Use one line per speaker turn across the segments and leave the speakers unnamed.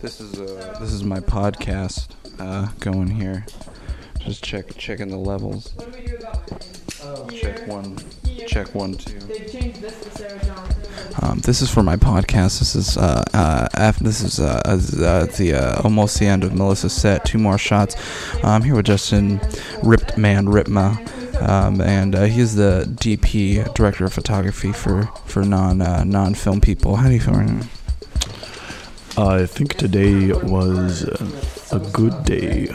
This is uh, this is my podcast uh, going here. Just check checking the levels. Check one, check one, two. Um, this is for my podcast. This is uh, uh, after this is uh, uh, the uh, almost the end of Melissa's set. Two more shots. I'm here with Justin Ripped Man Ripma. Um, and uh, he's the DP, director of photography for for non uh, non film people. How do you feel right now?
I think today was a good day.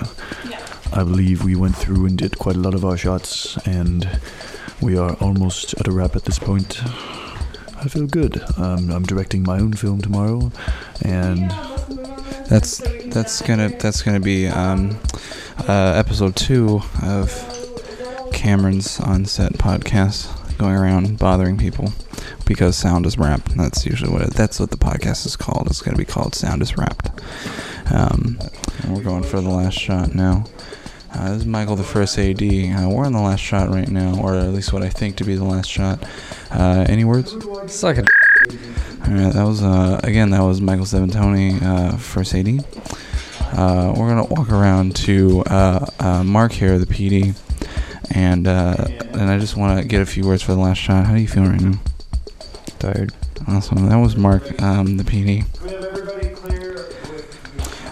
I believe we went through and did quite a lot of our shots, and we are almost at a wrap at this point. I feel good. Um, I'm directing my own film tomorrow, and
That's that's gonna that's gonna be um, uh, episode two of Cameron's on set podcast, going around bothering people because sound is wrapped. That's usually what it, that's what the podcast is called. It's gonna be called Sound is Wrapped. Um, we're going for the last shot now. Uh, this is Michael, the first AD. Uh, we're on the last shot right now, or at least what I think to be the last shot. Uh, any words?
Suck it.
All right, that was uh, again. That was Michael Seventoni, uh, first AD. Uh, we're gonna walk around to uh, uh, Mark here, the PD, and uh, and I just want to get a few words for the last shot. How do you feel right now?
Tired.
Awesome. That was Mark, um, the PD.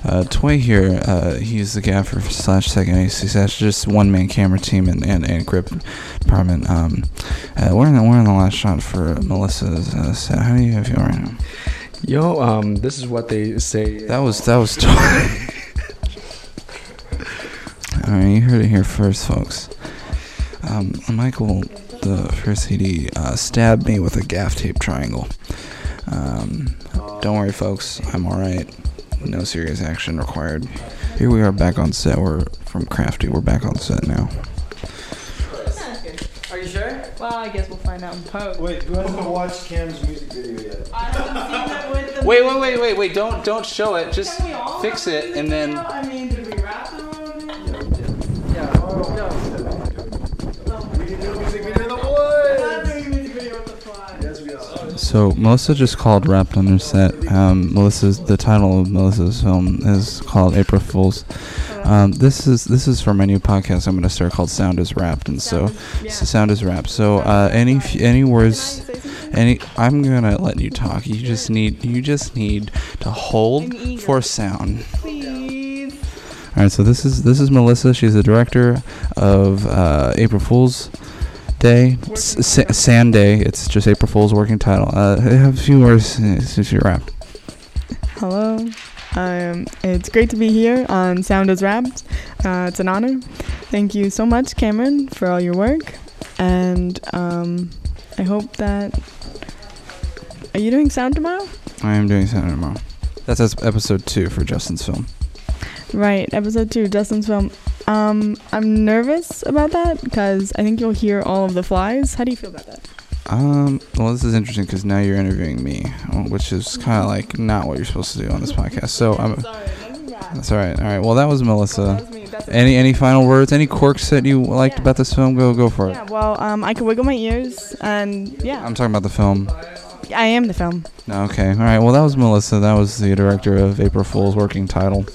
Uh, Toy here, uh, he's the gaffer slash second AC slash just one man camera team and, and, and grip department. Um, uh, we're in the, we're in the last shot for Melissa's uh, set. How do you feel right now?
Yo, um, this is what they say.
That was that was. All right, you heard it here first, folks. Um, Michael, the first CD, uh, stabbed me with a gaff tape triangle. Um, don't worry, folks. I'm all right. No serious action required. Here we are back on set. We're from Crafty. We're back on set now.
Are you sure?
Well, I guess we'll find out in post.
Wait, who hasn't watched Cam's music video yet?
I haven't seen it with the.
Wait, wait, wait, wait, wait! Don't don't show it. Just
Can we all
fix
have
it
music
and then.
video? I mean,
So Melissa just called wrapped on her set. Um, Melissa's the title of Melissa's film is called April Fools. Um, this is this is for my new podcast I'm going to start called Sound is Wrapped, and so
Yeah.
so Sound is Wrapped. So uh, any f- any words, any I'm gonna let you talk. You just need you just need to hold for sound.
Please.
All right, so this is this is Melissa. She's the director of uh, April Fool's Day, S- Sa- Sand Day. It's just April Fool's working title. Uh, have a few words since you're wrapped.
Hello. Um, it's great to be here on Sound is Wrapped. Uh, it's an honor. Thank you so much, Cameron, for all your work. And um, I hope that. Are you doing sound tomorrow?
I am doing Sound tomorrow. That's episode two for Justin's film.
Right, episode two, Justin's film. Um, I'm nervous about that because I think you'll hear all of the flies. How do you feel about that?
Um, well, this is interesting because now you're interviewing me, which is kind of like not what you're supposed to do on this podcast. So I'm.
Sorry.
That's all right. All right. Well, that was Melissa.
That was. That's.
Any any final words? Any quirks that you liked about this film? Go go for it.
Yeah, well, um, I can wiggle my ears, and yeah,
I'm talking about the film.
I am the film.
Okay. All right. Well, that was Melissa. That was the director of April Fool's working title.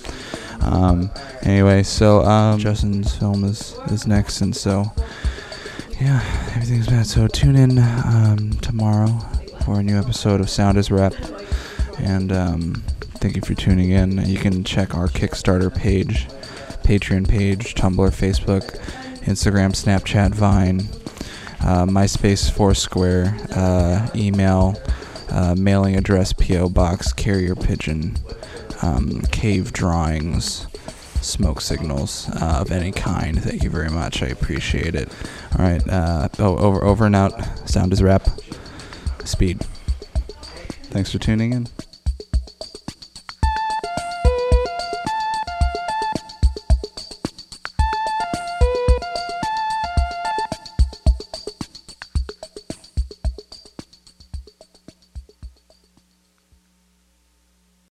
Um, anyway, so um, Justin's film is is next, and so yeah, everything's bad. So tune in um, tomorrow for a new episode of Sound is Wrapped, and um, thank you for tuning in. You can check our Kickstarter page, Patreon page, Tumblr, Facebook, Instagram, Snapchat, Vine, uh, MySpace, Foursquare, uh, email uh, mailing address, P.O. Box, carrier pigeon, um, cave drawings, smoke signals uh, of any kind. Thank you very much. I appreciate it. All right. Uh, oh, over, over and out. Sound is wrap. Speed. Thanks for tuning in.